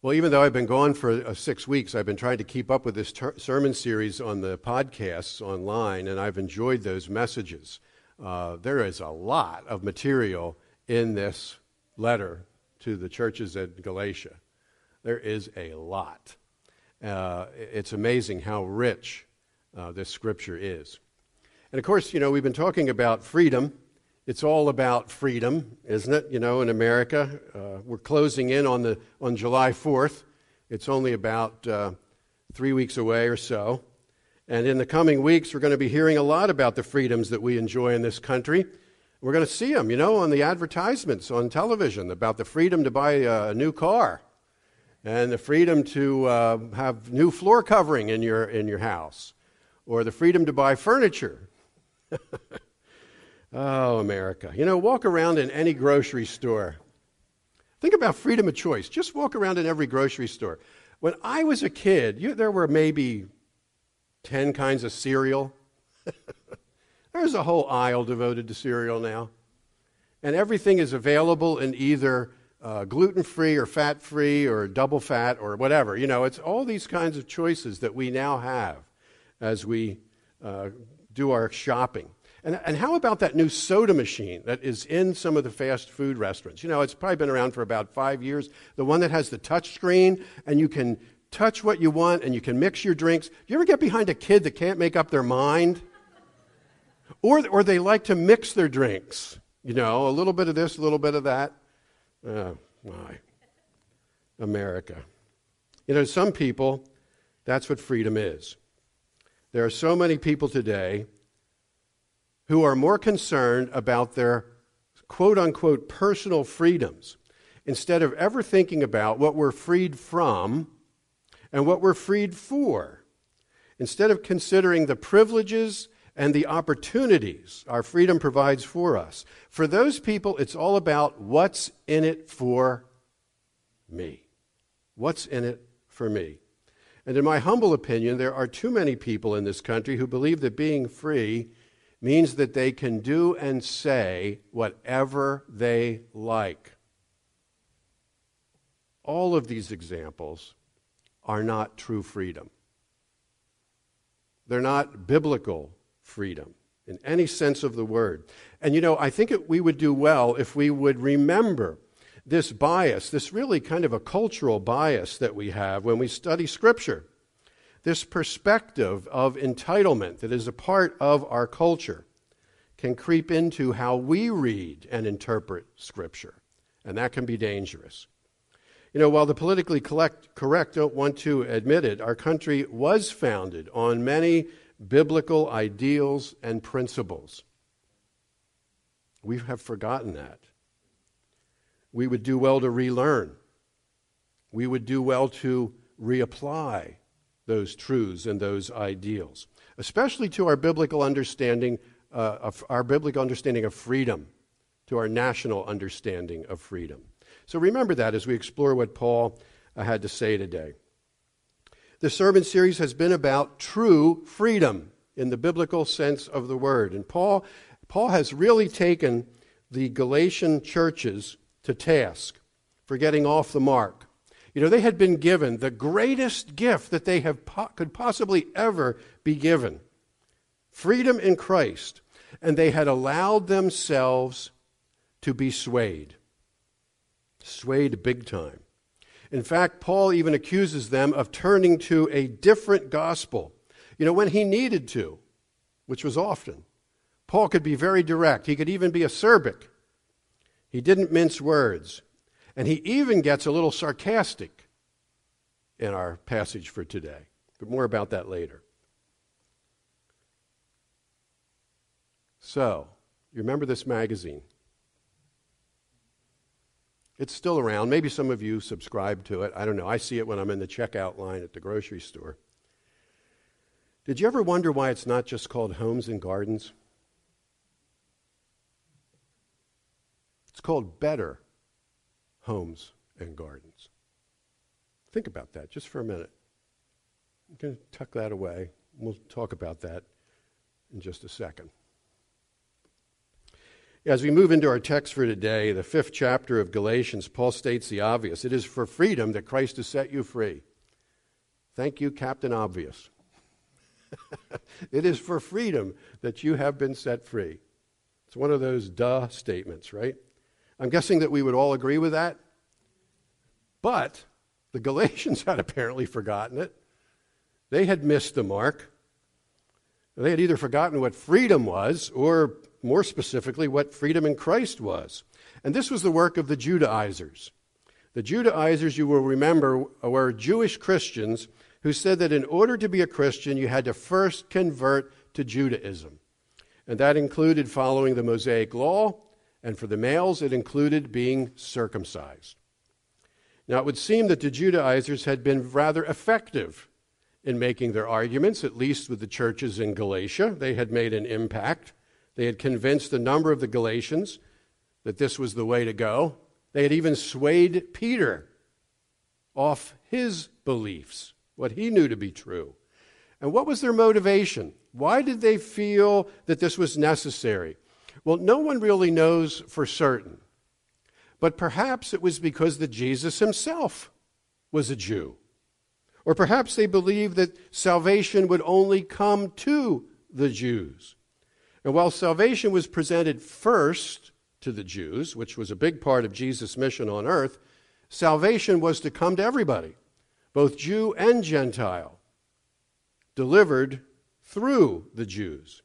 Well, even though I've been gone for uh, six weeks, I've been trying to keep up with this ter- sermon series on the podcasts online, and I've enjoyed those messages. Uh, there is a lot of material in this letter to the churches at Galatia. There is a lot. Uh, it's amazing how rich uh, this scripture is. And of course, you know, we've been talking about freedom it's all about freedom, isn't it? You know, in America, uh, we're closing in on, the, on July 4th. It's only about uh, three weeks away or so. And in the coming weeks, we're going to be hearing a lot about the freedoms that we enjoy in this country. We're going to see them, you know, on the advertisements on television about the freedom to buy a new car and the freedom to uh, have new floor covering in your, in your house or the freedom to buy furniture. Oh, America. You know, walk around in any grocery store. Think about freedom of choice. Just walk around in every grocery store. When I was a kid, you, there were maybe 10 kinds of cereal. There's a whole aisle devoted to cereal now. And everything is available in either uh, gluten free or fat free or double fat or whatever. You know, it's all these kinds of choices that we now have as we uh, do our shopping. And, and how about that new soda machine that is in some of the fast food restaurants? You know, it's probably been around for about five years. The one that has the touch screen and you can touch what you want and you can mix your drinks. You ever get behind a kid that can't make up their mind? Or, or they like to mix their drinks. You know, a little bit of this, a little bit of that. Oh, my. America. You know, some people, that's what freedom is. There are so many people today who are more concerned about their quote unquote personal freedoms instead of ever thinking about what we're freed from and what we're freed for. Instead of considering the privileges and the opportunities our freedom provides for us. For those people, it's all about what's in it for me. What's in it for me? And in my humble opinion, there are too many people in this country who believe that being free means that they can do and say whatever they like. All of these examples are not true freedom. They're not biblical freedom in any sense of the word. And you know, I think it, we would do well if we would remember this bias, this really kind of a cultural bias that we have when we study Scripture this perspective of entitlement that is a part of our culture can creep into how we read and interpret Scripture, and that can be dangerous. You know, while the politically correct don't want to admit it, our country was founded on many biblical ideals and principles. We have forgotten that. We would do well to relearn. We would do well to reapply those truths and those ideals, especially to our biblical understanding uh, of our biblical understanding of freedom, to our national understanding of freedom. So remember that as we explore what Paul uh, had to say today. The sermon series has been about true freedom in the biblical sense of the word. And Paul, Paul has really taken the Galatian churches to task for getting off the mark you know, they had been given the greatest gift that they have po- could possibly ever be given freedom in Christ. And they had allowed themselves to be swayed, swayed big time. In fact, Paul even accuses them of turning to a different gospel. You know, when he needed to, which was often, Paul could be very direct. He could even be acerbic. He didn't mince words. And he even gets a little sarcastic in our passage for today. But more about that later. So, you remember this magazine? It's still around. Maybe some of you subscribe to it. I don't know. I see it when I'm in the checkout line at the grocery store. Did you ever wonder why it's not just called Homes and Gardens? It's called Better homes and gardens. Think about that just for a minute. I'm going to tuck that away. We'll talk about that in just a second. As we move into our text for today, the fifth chapter of Galatians, Paul states the obvious. It is for freedom that Christ has set you free. Thank you, Captain Obvious. it is for freedom that you have been set free. It's one of those duh statements, right? I'm guessing that we would all agree with that. But the Galatians had apparently forgotten it. They had missed the mark. They had either forgotten what freedom was, or more specifically, what freedom in Christ was. And this was the work of the Judaizers. The Judaizers, you will remember, were Jewish Christians who said that in order to be a Christian, you had to first convert to Judaism. And that included following the Mosaic law, and for the males, it included being circumcised. Now, it would seem that the Judaizers had been rather effective in making their arguments, at least with the churches in Galatia. They had made an impact. They had convinced a number of the Galatians that this was the way to go. They had even swayed Peter off his beliefs, what he knew to be true. And what was their motivation? Why did they feel that this was necessary? Well, no one really knows for certain. But perhaps it was because that Jesus himself was a Jew. Or perhaps they believed that salvation would only come to the Jews. And while salvation was presented first to the Jews, which was a big part of Jesus' mission on earth, salvation was to come to everybody, both Jew and Gentile, delivered through the Jews.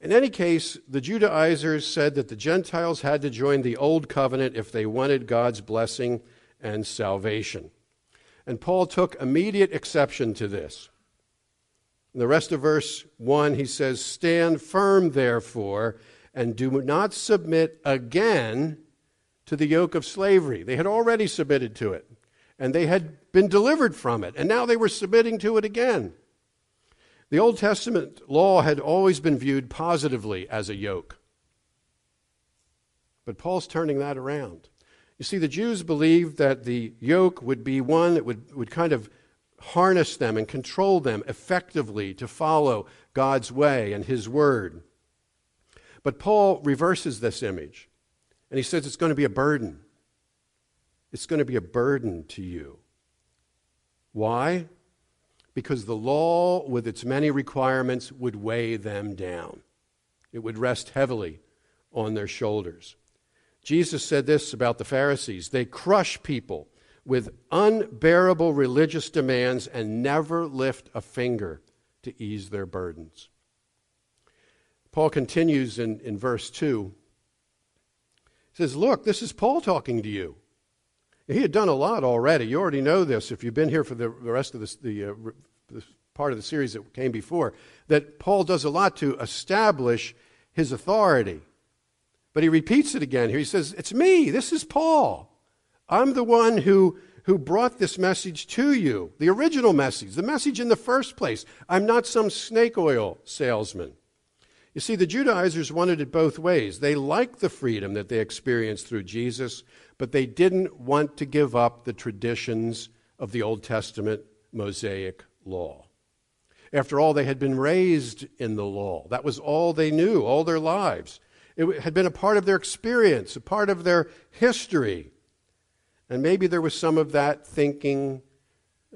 In any case, the Judaizers said that the Gentiles had to join the old covenant if they wanted God's blessing and salvation. And Paul took immediate exception to this. In the rest of verse 1, he says, Stand firm, therefore, and do not submit again to the yoke of slavery. They had already submitted to it, and they had been delivered from it, and now they were submitting to it again. The Old Testament law had always been viewed positively as a yoke. But Paul's turning that around. You see, the Jews believed that the yoke would be one that would, would kind of harness them and control them effectively to follow God's way and His word. But Paul reverses this image, and he says it's going to be a burden. It's going to be a burden to you. Why? Because the law, with its many requirements, would weigh them down. It would rest heavily on their shoulders. Jesus said this about the Pharisees they crush people with unbearable religious demands and never lift a finger to ease their burdens. Paul continues in, in verse 2. He says, Look, this is Paul talking to you. He had done a lot already. You already know this if you've been here for the, rest of this, the, uh, the part of the series that came before, that Paul does a lot to establish his authority. But he repeats it again here. He says, It's me. This is Paul. I'm the one who, who brought this message to you, the original message, the message in the first place. I'm not some snake oil salesman. You see, the Judaizers wanted it both ways. They liked the freedom that they experienced through Jesus, but they didn't want to give up the traditions of the Old Testament Mosaic law. After all, they had been raised in the law. That was all they knew, all their lives. It had been a part of their experience, a part of their history. And maybe there was some of that thinking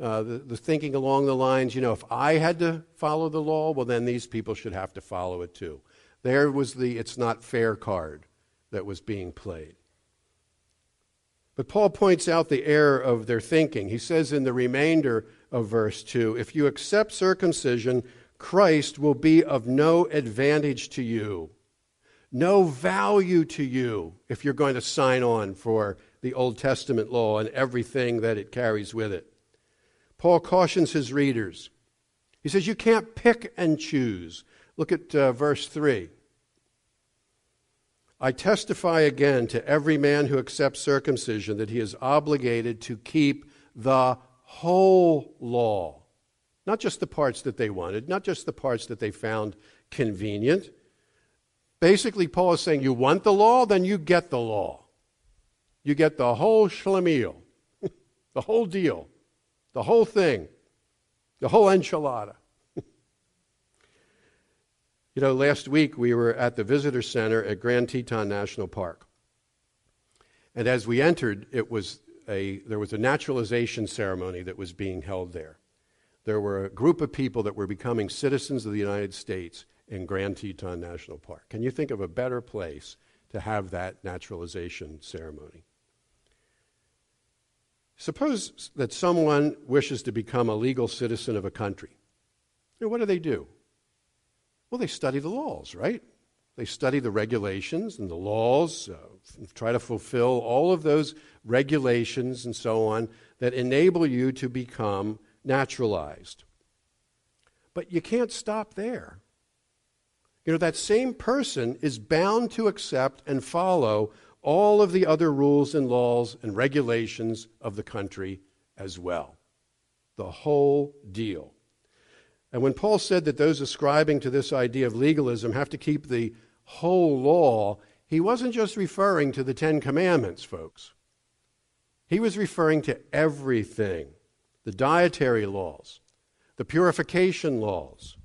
uh, the, the thinking along the lines, you know, if I had to follow the law, well, then these people should have to follow it too. There was the it's not fair card that was being played. But Paul points out the error of their thinking. He says in the remainder of verse 2 if you accept circumcision, Christ will be of no advantage to you, no value to you if you're going to sign on for the Old Testament law and everything that it carries with it. Paul cautions his readers. He says, You can't pick and choose. Look at uh, verse 3. I testify again to every man who accepts circumcision that he is obligated to keep the whole law. Not just the parts that they wanted, not just the parts that they found convenient. Basically, Paul is saying, You want the law, then you get the law. You get the whole schlemiel, the whole deal. The whole thing, the whole enchilada. You know, last week we were at the visitor center at Grand Teton National Park. And as we entered, it was a, there was a naturalization ceremony that was being held there. There were a group of people that were becoming citizens of the United States in Grand Teton National Park. Can you think of a better place to have that naturalization ceremony? Suppose that someone wishes to become a legal citizen of a country. You know, what do they do? Well, they study the laws, right? They study the regulations and the laws, uh, try to fulfill all of those regulations and so on that enable you to become naturalized. But you can't stop there. You know, that same person is bound to accept and follow all of the other rules and laws and regulations of the country as well. The whole deal. And when Paul said that those ascribing to this idea of legalism have to keep the whole law, he wasn't just referring to the Ten Commandments, folks. He was referring to everything the dietary laws, the purification laws,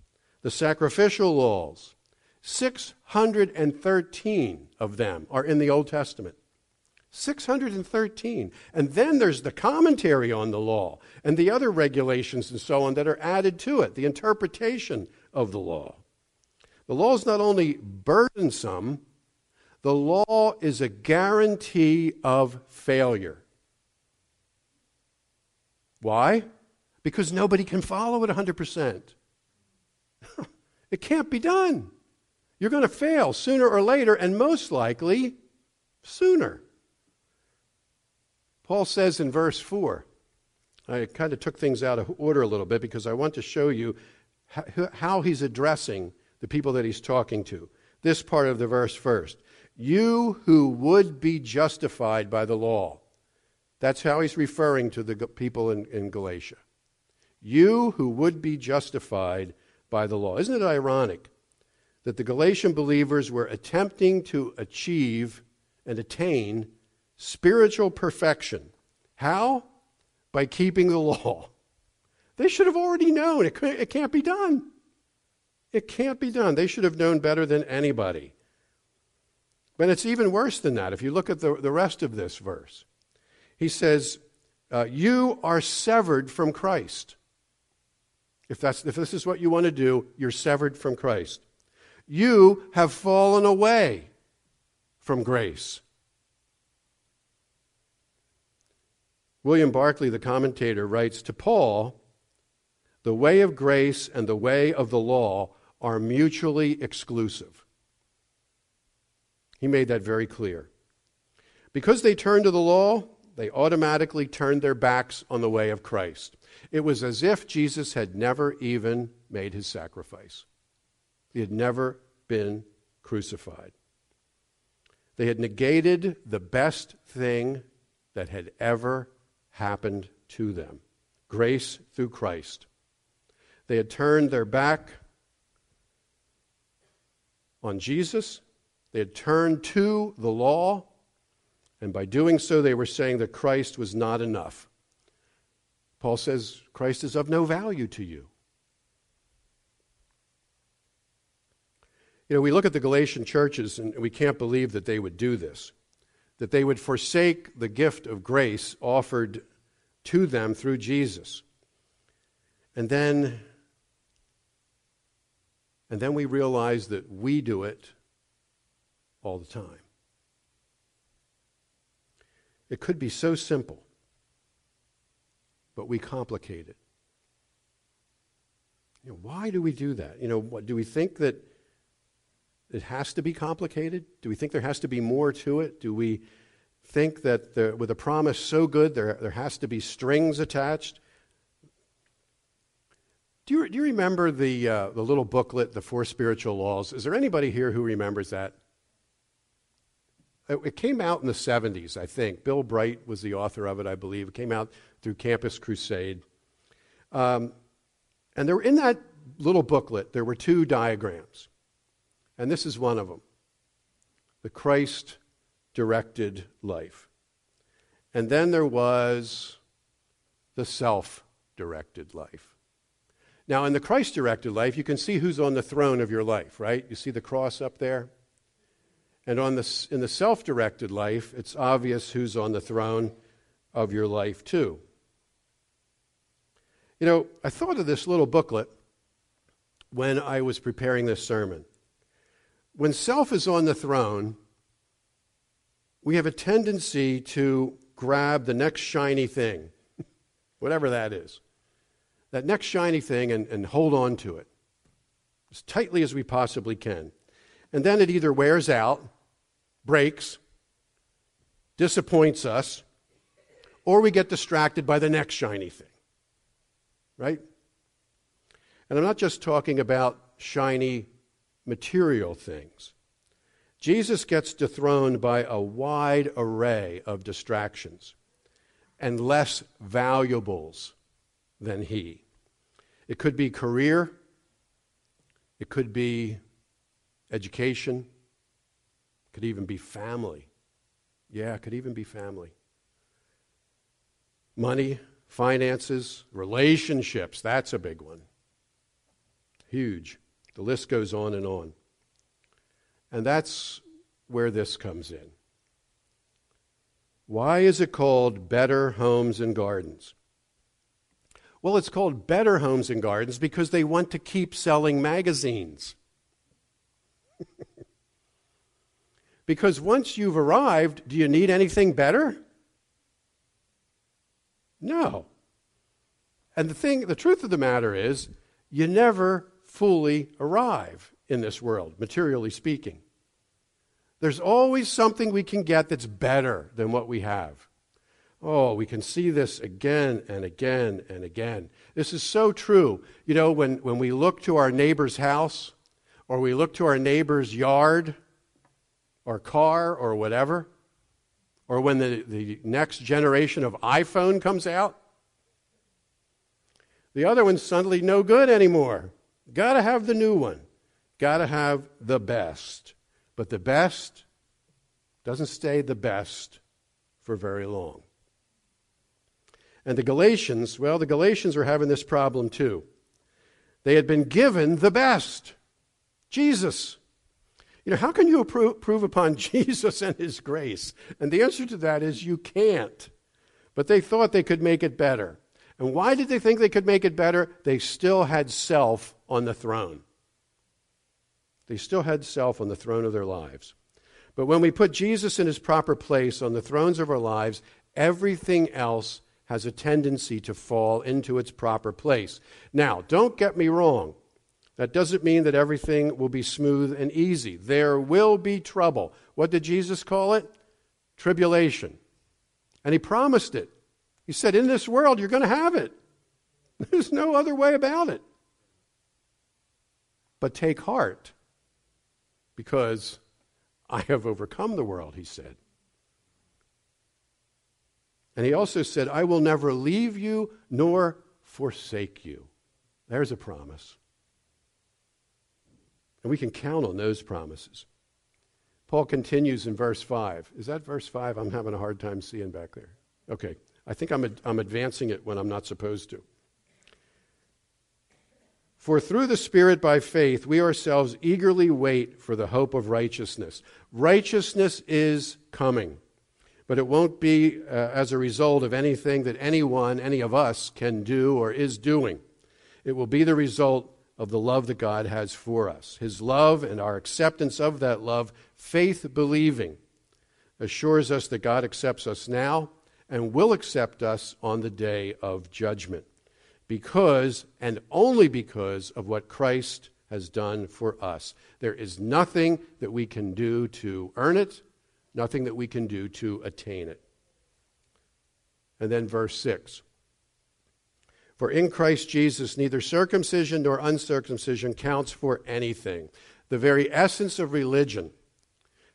the sacrificial laws. 613 of them are in the Old Testament. 613. And then there's the commentary on the law and the other regulations and so on that are added to it, the interpretation of the law. The law is not only burdensome, the law is a guarantee of failure. Why? Because nobody can follow it 100%. it can't be done. You're going to fail sooner or later, and most likely sooner. Paul says in verse 4, I kind of took things out of order a little bit because I want to show you how he's addressing the people that he's talking to. This part of the verse first. You who would be justified by the law. That's how he's referring to the people in, in Galatia. You who would be justified by the law. Isn't it ironic that the Galatian believers were attempting to achieve and attain spiritual perfection. How? By keeping the law. They should have already known it, it can't be done. It can't be done. They should have known better than anybody. But it's even worse than that. If you look at the, the rest of this verse, he says, uh, You are severed from Christ. If, that's, if this is what you want to do, you're severed from Christ. You have fallen away from grace. William Barclay, the commentator, writes To Paul, the way of grace and the way of the law are mutually exclusive. He made that very clear. Because they turned to the law, they automatically turned their backs on the way of Christ. It was as if Jesus had never even made his sacrifice, he had never been crucified. They had negated the best thing that had ever happened to them grace through Christ. They had turned their back on Jesus, they had turned to the law, and by doing so, they were saying that Christ was not enough. Paul says Christ is of no value to you. You know, we look at the Galatian churches and we can't believe that they would do this, that they would forsake the gift of grace offered to them through Jesus. And then and then we realize that we do it all the time. It could be so simple, but we complicate it. You know, why do we do that? You know, what, do we think that it has to be complicated? Do we think there has to be more to it? Do we think that with a promise so good there, there has to be strings attached. Do you, do you remember the, uh, the little booklet, The Four Spiritual Laws? Is there anybody here who remembers that? It came out in the 70s, I think. Bill Bright was the author of it, I believe. It came out through Campus Crusade. Um, and there, in that little booklet, there were two diagrams. And this is one of them the Christ directed life. And then there was the self directed life. Now, in the Christ directed life, you can see who's on the throne of your life, right? You see the cross up there? And on the, in the self directed life, it's obvious who's on the throne of your life, too. You know, I thought of this little booklet when I was preparing this sermon. When self is on the throne, we have a tendency to grab the next shiny thing, whatever that is, that next shiny thing, and, and hold on to it as tightly as we possibly can. And then it either wears out, breaks, disappoints us, or we get distracted by the next shiny thing. Right? And I'm not just talking about shiny material things. Jesus gets dethroned by a wide array of distractions and less valuables than he. It could be career, it could be education, it could even be family. Yeah, it could even be family. Money, finances, relationships, that's a big one. Huge. The list goes on and on. And that's where this comes in. Why is it called Better Homes and Gardens? Well, it's called Better Homes and Gardens because they want to keep selling magazines. because once you've arrived, do you need anything better? No. And the thing, the truth of the matter is, you never fully arrive in this world, materially speaking. There's always something we can get that's better than what we have. Oh, we can see this again and again and again. This is so true. You know, when, when we look to our neighbor's house, or we look to our neighbor's yard, or car, or whatever, or when the, the next generation of iPhone comes out, the other one's suddenly no good anymore. Got to have the new one. Got to have the best. But the best doesn't stay the best for very long. And the Galatians, well, the Galatians are having this problem too. They had been given the best Jesus. You know, how can you prove upon Jesus and his grace? And the answer to that is you can't. But they thought they could make it better. And why did they think they could make it better? They still had self on the throne. They still had self on the throne of their lives. But when we put Jesus in his proper place on the thrones of our lives, everything else has a tendency to fall into its proper place. Now, don't get me wrong. That doesn't mean that everything will be smooth and easy. There will be trouble. What did Jesus call it? Tribulation. And he promised it. He said, In this world, you're going to have it. There's no other way about it. But take heart, because I have overcome the world, he said. And he also said, I will never leave you nor forsake you. There's a promise. And we can count on those promises. Paul continues in verse 5. Is that verse 5? I'm having a hard time seeing back there. Okay. I think I'm, ad- I'm advancing it when I'm not supposed to. For through the Spirit by faith, we ourselves eagerly wait for the hope of righteousness. Righteousness is coming, but it won't be uh, as a result of anything that anyone, any of us, can do or is doing. It will be the result of the love that God has for us. His love and our acceptance of that love, faith believing, assures us that God accepts us now and will accept us on the day of judgment because and only because of what Christ has done for us. There is nothing that we can do to earn it, nothing that we can do to attain it. And then verse 6 For in Christ Jesus, neither circumcision nor uncircumcision counts for anything. The very essence of religion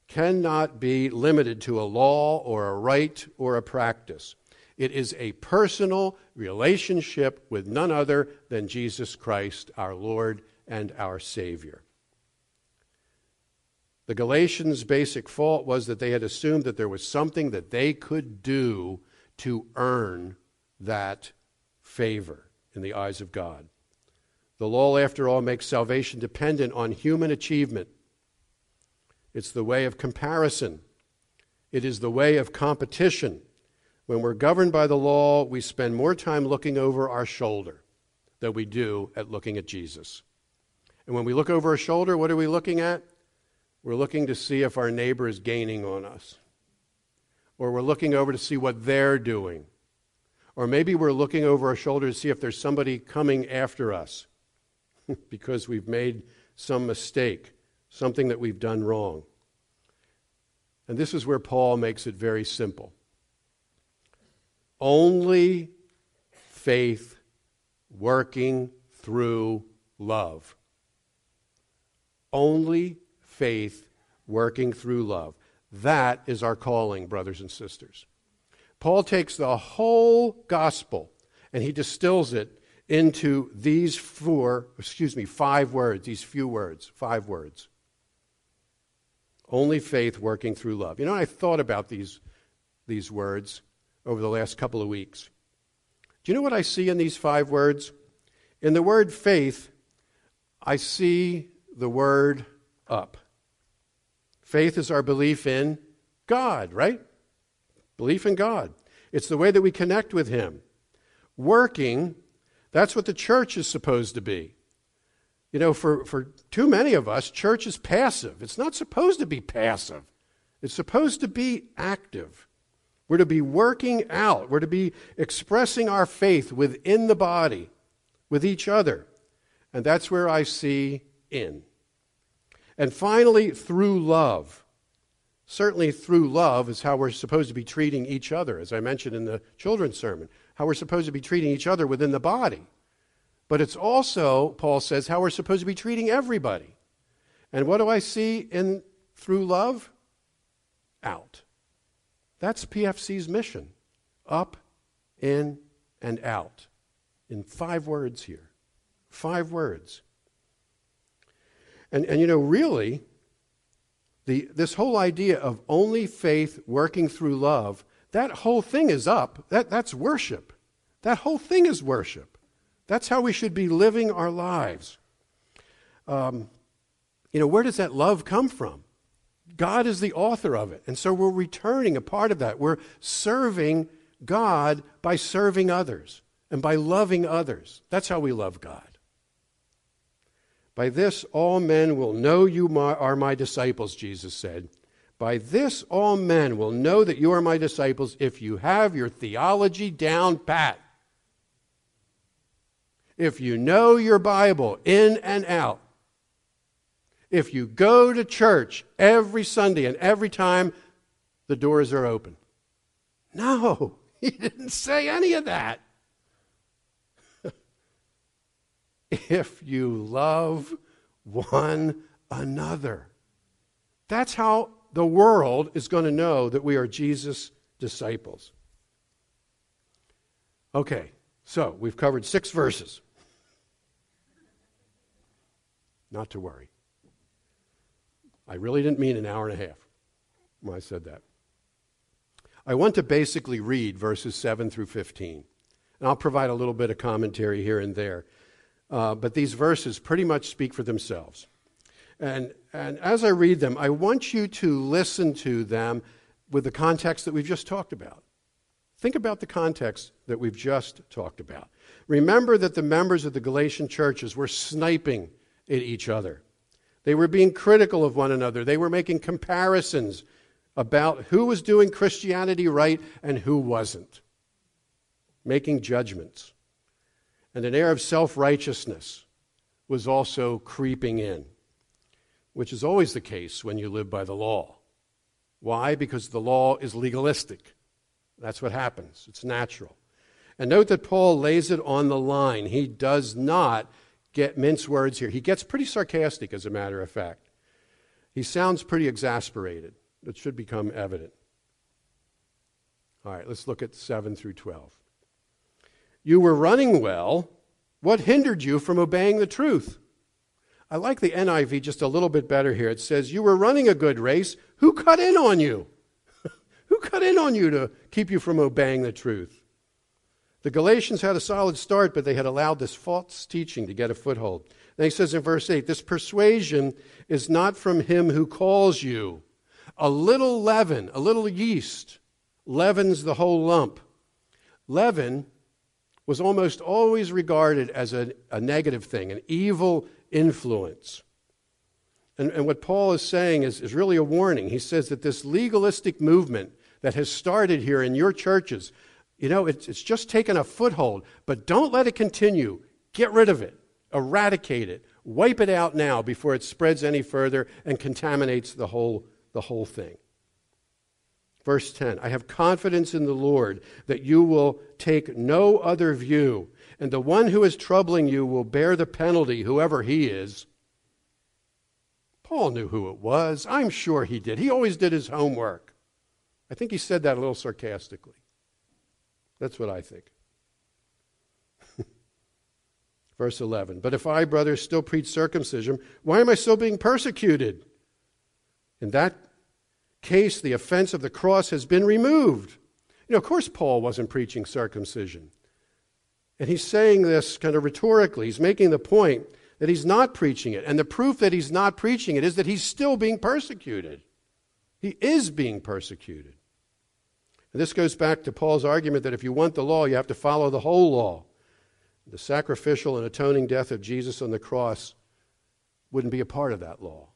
cannot be limited to a law or a rite or a practice. It is a personal relationship with none other than Jesus Christ, our Lord and our Savior. The Galatians' basic fault was that they had assumed that there was something that they could do to earn that favor in the eyes of God. The law, after all, makes salvation dependent on human achievement. It's the way of comparison, it is the way of competition. When we're governed by the law, we spend more time looking over our shoulder than we do at looking at Jesus. And when we look over our shoulder, what are we looking at? We're looking to see if our neighbor is gaining on us. Or we're looking over to see what they're doing. Or maybe we're looking over our shoulder to see if there's somebody coming after us because we've made some mistake, something that we've done wrong. And this is where Paul makes it very simple. Only faith working through love. Only faith working through love. That is our calling, brothers and sisters. Paul takes the whole gospel and he distills it into these four, excuse me, five words, these few words, five words. Only faith working through love. You know, I thought about these, these words over the last couple of weeks. Do you know what I see in these five words? In the word faith, I see the word up. Faith is our belief in God, right? Belief in God. It's the way that we connect with Him. Working, that's what the church is supposed to be. You know, for, for too many of us, church is passive. It's not supposed to be passive, it's supposed to be active. We're to be working out, we're to be expressing our faith within the body, with each other. And that's where I see in. And finally, through love. Certainly, through love is how we're supposed to be treating each other, as I mentioned in the children's sermon, how we're supposed to be treating each other within the body. But it's also, Paul says, how we're supposed to be treating everybody. And what do I see in through love? Out. That's PFC's mission up, in, and out. In five words here. Five words. And, and you know, really, the, this whole idea of only faith working through love, that whole thing is up. That, that's worship. That whole thing is worship. That's how we should be living our lives. Um, you know, where does that love come from? God is the author of it. And so we're returning a part of that. We're serving God by serving others and by loving others. That's how we love God. By this all men will know you are my disciples, Jesus said. By this all men will know that you are my disciples if you have your theology down pat. If you know your Bible in and out. If you go to church every Sunday and every time the doors are open. No, he didn't say any of that. if you love one another. That's how the world is going to know that we are Jesus' disciples. Okay, so we've covered six verses. Not to worry. I really didn't mean an hour and a half when I said that. I want to basically read verses 7 through 15. And I'll provide a little bit of commentary here and there. Uh, but these verses pretty much speak for themselves. And, and as I read them, I want you to listen to them with the context that we've just talked about. Think about the context that we've just talked about. Remember that the members of the Galatian churches were sniping at each other. They were being critical of one another. They were making comparisons about who was doing Christianity right and who wasn't, making judgments and an air of self righteousness was also creeping in, which is always the case when you live by the law. Why? Because the law is legalistic. That's what happens, it's natural. And note that Paul lays it on the line. He does not get mince words here. He gets pretty sarcastic, as a matter of fact. He sounds pretty exasperated. It should become evident. All right, let's look at 7 through 12. You were running well. What hindered you from obeying the truth? I like the NIV just a little bit better here. It says, You were running a good race. Who cut in on you? Who cut in on you to keep you from obeying the truth? The Galatians had a solid start, but they had allowed this false teaching to get a foothold. Then he says in verse 8 this persuasion is not from him who calls you. A little leaven, a little yeast, leavens the whole lump. Leaven was almost always regarded as a, a negative thing, an evil influence. And, and what Paul is saying is, is really a warning. He says that this legalistic movement that has started here in your churches, you know, it's, it's just taken a foothold, but don't let it continue. Get rid of it, eradicate it, wipe it out now before it spreads any further and contaminates the whole, the whole thing. Verse 10 I have confidence in the Lord that you will take no other view, and the one who is troubling you will bear the penalty, whoever he is. Paul knew who it was. I'm sure he did. He always did his homework. I think he said that a little sarcastically. That's what I think. Verse 11 But if I, brothers, still preach circumcision, why am I still being persecuted? In that case, the offense of the cross has been removed. You know, of course, Paul wasn't preaching circumcision. And he's saying this kind of rhetorically. He's making the point that he's not preaching it. And the proof that he's not preaching it is that he's still being persecuted. He is being persecuted. And this goes back to Paul's argument that if you want the law, you have to follow the whole law. The sacrificial and atoning death of Jesus on the cross wouldn't be a part of that law.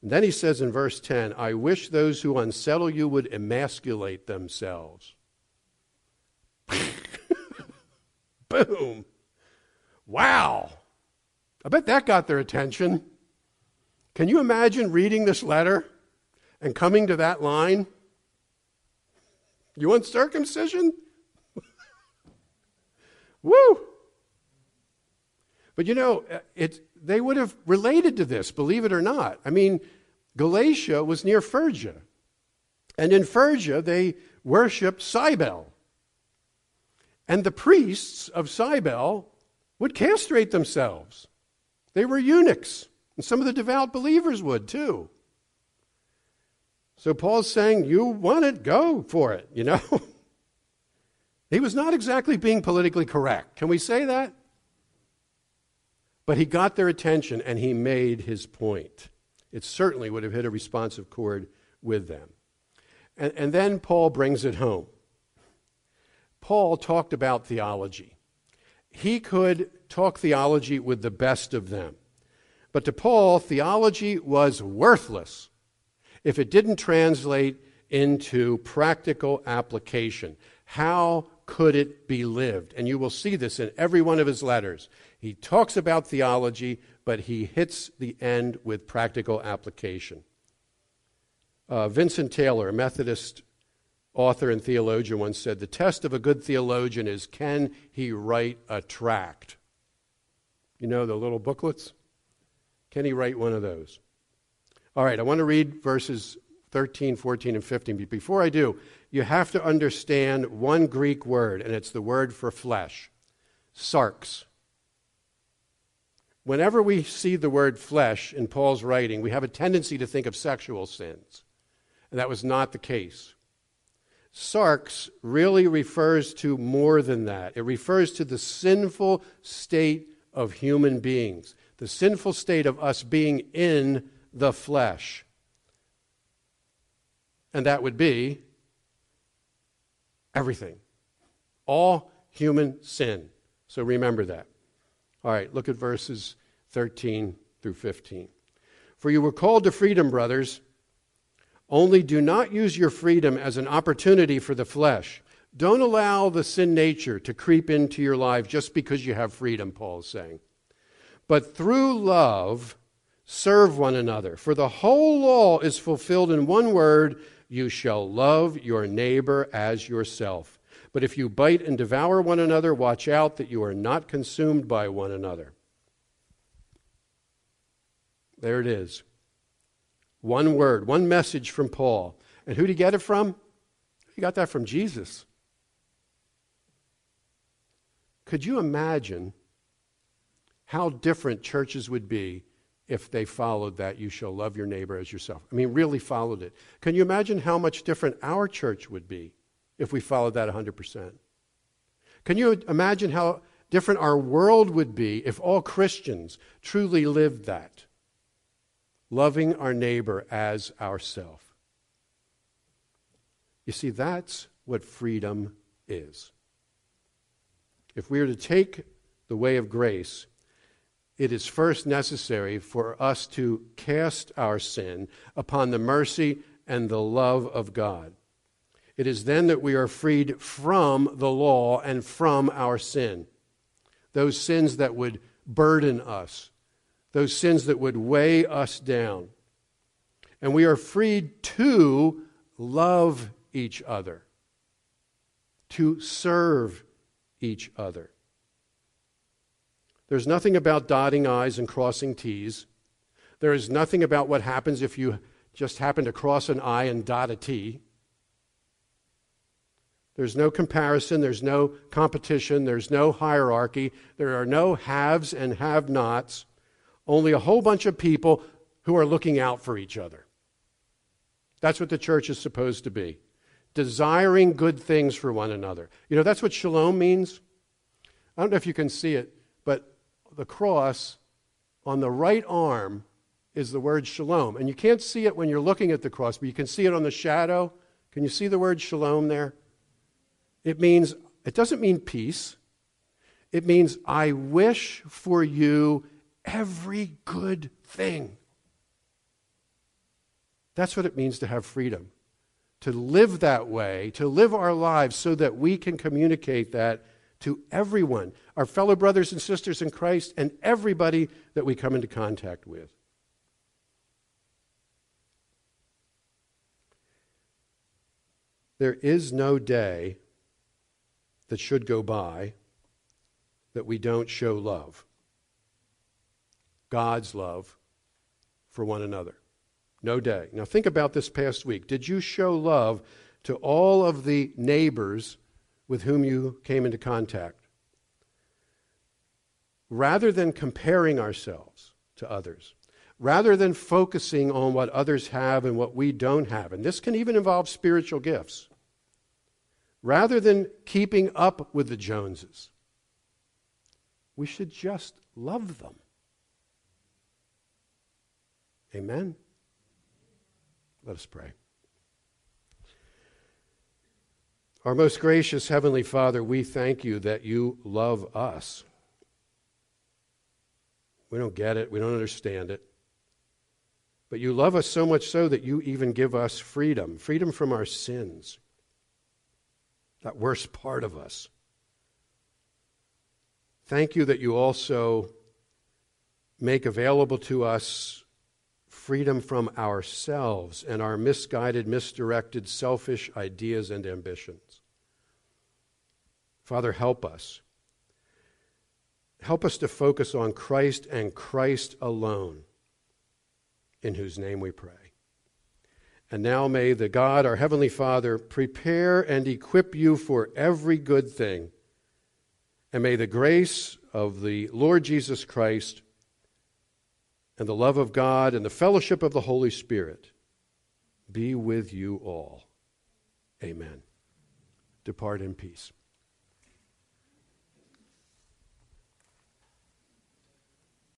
And then he says in verse 10 I wish those who unsettle you would emasculate themselves. Boom. Wow. I bet that got their attention. Can you imagine reading this letter and coming to that line? You want circumcision? Woo! But you know, uh, it, they would have related to this, believe it or not. I mean, Galatia was near Phrygia. And in Phrygia, they worshiped Cybele. And the priests of Cybele would castrate themselves. They were eunuchs. And some of the devout believers would too. So Paul's saying, You want it, go for it, you know? he was not exactly being politically correct. Can we say that? But he got their attention and he made his point. It certainly would have hit a responsive chord with them. And, and then Paul brings it home. Paul talked about theology. He could talk theology with the best of them. But to Paul, theology was worthless if it didn't translate into practical application. How could it be lived? And you will see this in every one of his letters. He talks about theology, but he hits the end with practical application. Uh, Vincent Taylor, a Methodist author and theologian, once said The test of a good theologian is can he write a tract? You know the little booklets? Can he write one of those? All right, I want to read verses 13, 14, and 15. But before I do, you have to understand one Greek word, and it's the word for flesh sarx. Whenever we see the word flesh in Paul's writing, we have a tendency to think of sexual sins. And that was not the case. Sarx really refers to more than that. It refers to the sinful state of human beings, the sinful state of us being in the flesh. And that would be everything. All human sin. So remember that. All right, look at verses 13 through 15. For you were called to freedom, brothers. Only do not use your freedom as an opportunity for the flesh. Don't allow the sin nature to creep into your life just because you have freedom, Paul is saying. But through love, Serve one another. For the whole law is fulfilled in one word you shall love your neighbor as yourself. But if you bite and devour one another, watch out that you are not consumed by one another. There it is. One word, one message from Paul. And who did he get it from? He got that from Jesus. Could you imagine how different churches would be if they followed that, you shall love your neighbor as yourself. I mean, really followed it. Can you imagine how much different our church would be if we followed that 100%? Can you imagine how different our world would be if all Christians truly lived that? Loving our neighbor as ourself. You see, that's what freedom is. If we are to take the way of grace, it is first necessary for us to cast our sin upon the mercy and the love of God. It is then that we are freed from the law and from our sin. Those sins that would burden us, those sins that would weigh us down. And we are freed to love each other, to serve each other. There's nothing about dotting I's and crossing T's. There is nothing about what happens if you just happen to cross an I and dot a T. There's no comparison, there's no competition, there's no hierarchy, there are no haves and have nots, only a whole bunch of people who are looking out for each other. That's what the church is supposed to be desiring good things for one another. You know, that's what shalom means. I don't know if you can see it, the cross on the right arm is the word shalom. And you can't see it when you're looking at the cross, but you can see it on the shadow. Can you see the word shalom there? It means, it doesn't mean peace. It means, I wish for you every good thing. That's what it means to have freedom. To live that way, to live our lives so that we can communicate that to everyone, our fellow brothers and sisters in Christ, and everybody that we come into contact with. There is no day that should go by that we don't show love. God's love for one another. No day. Now, think about this past week. Did you show love to all of the neighbors with whom you came into contact? Rather than comparing ourselves to others, rather than focusing on what others have and what we don't have, and this can even involve spiritual gifts, rather than keeping up with the Joneses, we should just love them. Amen? Let us pray. Our most gracious Heavenly Father, we thank you that you love us. We don't get it, we don't understand it. But you love us so much so that you even give us freedom freedom from our sins that worst part of us. Thank you that you also make available to us freedom from ourselves and our misguided, misdirected, selfish ideas and ambitions. Father, help us. Help us to focus on Christ and Christ alone, in whose name we pray. And now may the God, our Heavenly Father, prepare and equip you for every good thing. And may the grace of the Lord Jesus Christ and the love of God and the fellowship of the Holy Spirit be with you all. Amen. Depart in peace.